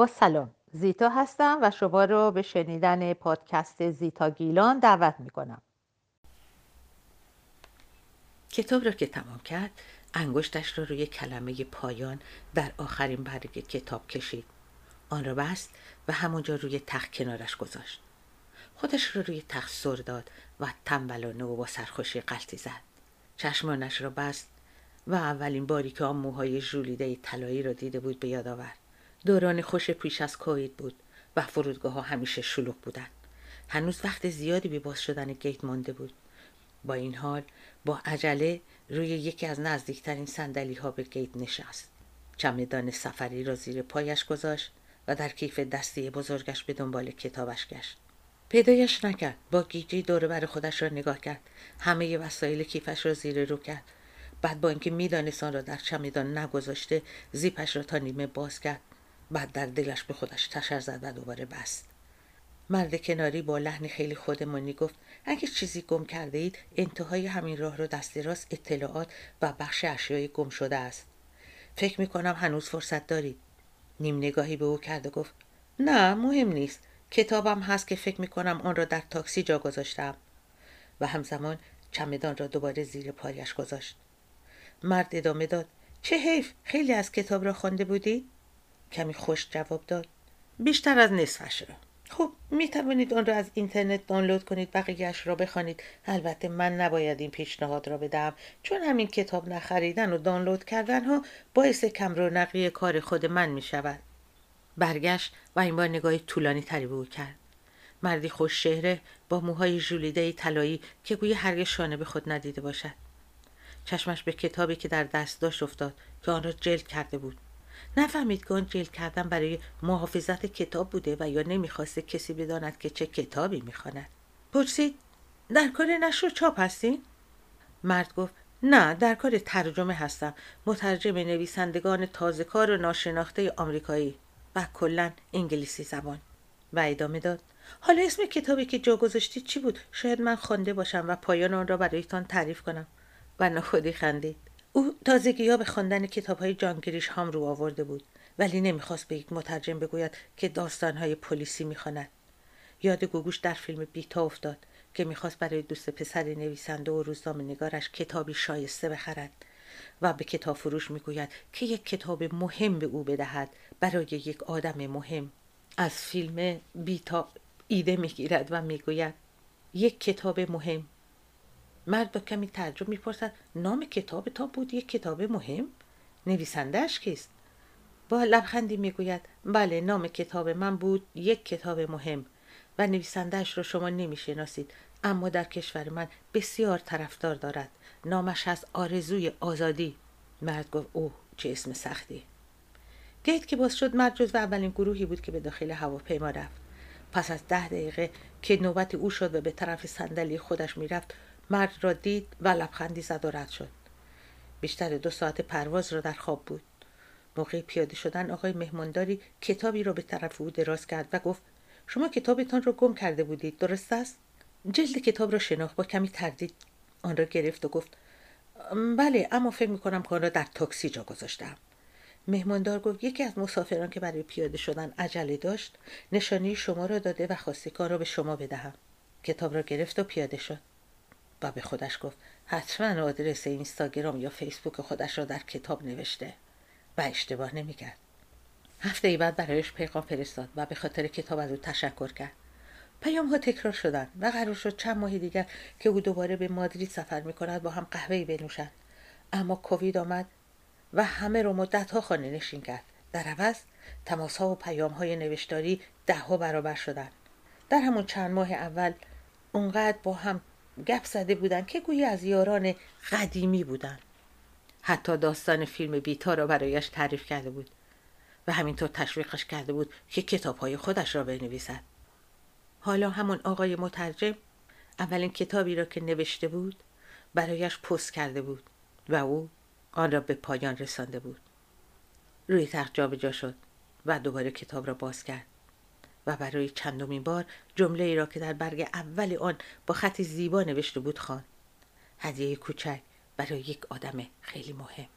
با سلام. زیتا هستم و شما رو به شنیدن پادکست زیتا گیلان دعوت می کنم کتاب را که تمام کرد انگشتش را روی کلمه پایان در آخرین برگ کتاب کشید. آن را بست و همونجا روی تخت کنارش گذاشت. خودش را روی تخت سر داد و تنبلانه و با سرخوشی قلطی زد. چشمانش را بست و اولین باری که آن موهای ژولیده طلایی را دیده بود به یاد آورد. دوران خوش پیش از کوید بود و فرودگاه ها همیشه شلوغ بودند. هنوز وقت زیادی به باز شدن گیت مانده بود. با این حال با عجله روی یکی از نزدیکترین سندلی ها به گیت نشست. چمدان سفری را زیر پایش گذاشت و در کیف دستی بزرگش به دنبال کتابش گشت. پیدایش نکرد با گیجی دور بر خودش را نگاه کرد. همه وسایل کیفش را زیر رو کرد. بعد با اینکه می‌دانست آن را در چمدان نگذاشته زیپش را تا نیمه باز کرد. بعد در دلش به خودش تشر زد و دوباره بست. مرد کناری با لحن خیلی خودمانی گفت اگه چیزی گم کرده اید انتهای همین راه رو دست راست اطلاعات و بخش اشیای گم شده است. فکر می کنم هنوز فرصت دارید. نیم نگاهی به او کرد و گفت نه مهم نیست. کتابم هست که فکر می کنم آن را در تاکسی جا گذاشتم. و همزمان چمدان را دوباره زیر پایش گذاشت. مرد ادامه داد چه حیف خیلی از کتاب را خوانده بودی کمی خوش جواب داد. بیشتر از نصفش را. خب می توانید آن را از اینترنت دانلود کنید بقیهش را بخوانید. البته من نباید این پیشنهاد را بدم چون همین کتاب نخریدن و دانلود کردن ها باعث کم رونقی کار خود من می شود برگشت و این بار نگاهی طولانی تری به او کرد. مردی خوش شهره با موهای ژولیده طلایی که گویی هرگز شانه به خود ندیده باشد. چشمش به کتابی که در دست داشت افتاد که آن را جلد کرده بود. نفهمید که آن کردن برای محافظت کتاب بوده و یا نمی‌خواسته کسی بداند که چه کتابی می‌خواند. پرسید در کار نشر چاپ هستین؟ مرد گفت نه در کار ترجمه هستم. مترجم نویسندگان تازه کار و ناشناخته آمریکایی و کلا انگلیسی زبان. و ادامه داد حالا اسم کتابی که جا گذاشتید چی بود؟ شاید من خوانده باشم و پایان آن را برایتان تعریف کنم. و نخودی خندید. او تازگی ها به خواندن کتاب های جانگریش هم رو آورده بود ولی نمی‌خواست به یک مترجم بگوید که داستان های پلیسی می‌خواند. یاد گوگوش در فیلم بیتا افتاد که می‌خواست برای دوست پسر نویسنده و روزنامه نگارش کتابی شایسته بخرد و به کتاب فروش می‌گوید که یک کتاب مهم به او بدهد برای یک آدم مهم. از فیلم بیتا ایده می‌گیرد و می‌گوید یک کتاب مهم مرد با کمی تعجب می‌پرسد نام کتاب تا بود؟ یک کتاب مهم؟ نویسندهش کیست؟ با لبخندی می‌گوید بله نام کتاب من بود یک کتاب مهم. و نویسندهش رو شما نمی‌شناسید اما در کشور من بسیار طرفدار دارد. نامش از آرزوی آزادی. مرد گفت اوه چه اسم سختی. گیت که باز شد مرد جز اولین گروهی بود که به داخل هواپیما رفت. پس از ده دقیقه که نوبت او شد و به طرف صندلی خودش می‌رفت مرد را دید و لبخندی زد و رد شد. بیشتر دو ساعت پرواز را در خواب بود. موقع پیاده شدن آقای مهمانداری کتابی را به طرف او دراز کرد و گفت شما کتابتان را گم کرده بودید درست است؟ جلد کتاب را شناخت با کمی تردید آن را گرفت و گفت بله اما فکر می‌کنم که آن را در تاکسی جا گذاشتم. مهماندار گفت یکی از مسافران که برای پیاده شدن عجله داشت نشانی شما را داده و خواسته کار را به شما بدهم. کتاب را گرفت و پیاده شد. و به خودش گفت حتما آدرس اینستاگرام یا فیسبوک خودش را در کتاب نوشته و اشتباه نمی‌کرد. هفته ای بعد برایش پیغام فرستاد و به خاطر کتاب از او تشکر کرد. پیام ها تکرار شدند و قرار شد چند ماه دیگر که او دوباره به مادرید سفر می کند با هم قهوه بنوشند. اما کووید آمد و همه رو مدت ها خانه نشین کرد. در عوض تماس ها و پیام های نوشتاری ده ها برابر شدند. در همون چند ماه اول اونقدر با هم گپ زده بودند که گویی از یاران قدیمی بودند حتی داستان فیلم بیتا را برایش تعریف کرده بود و همینطور تشویقش کرده بود که کتابهای خودش را بنویسد. حالا همون آقای مترجم اولین کتابی را که نوشته بود برایش پست کرده بود و او آن را به پایان رسانده بود. روی تخت جابجا شد و دوباره کتاب را باز کرد. و برای چندمین بار جمله ای را که در برگ اول آن با خطی زیبا نوشته بود خواند. هدیه کوچک برای یک آدم خیلی مهم.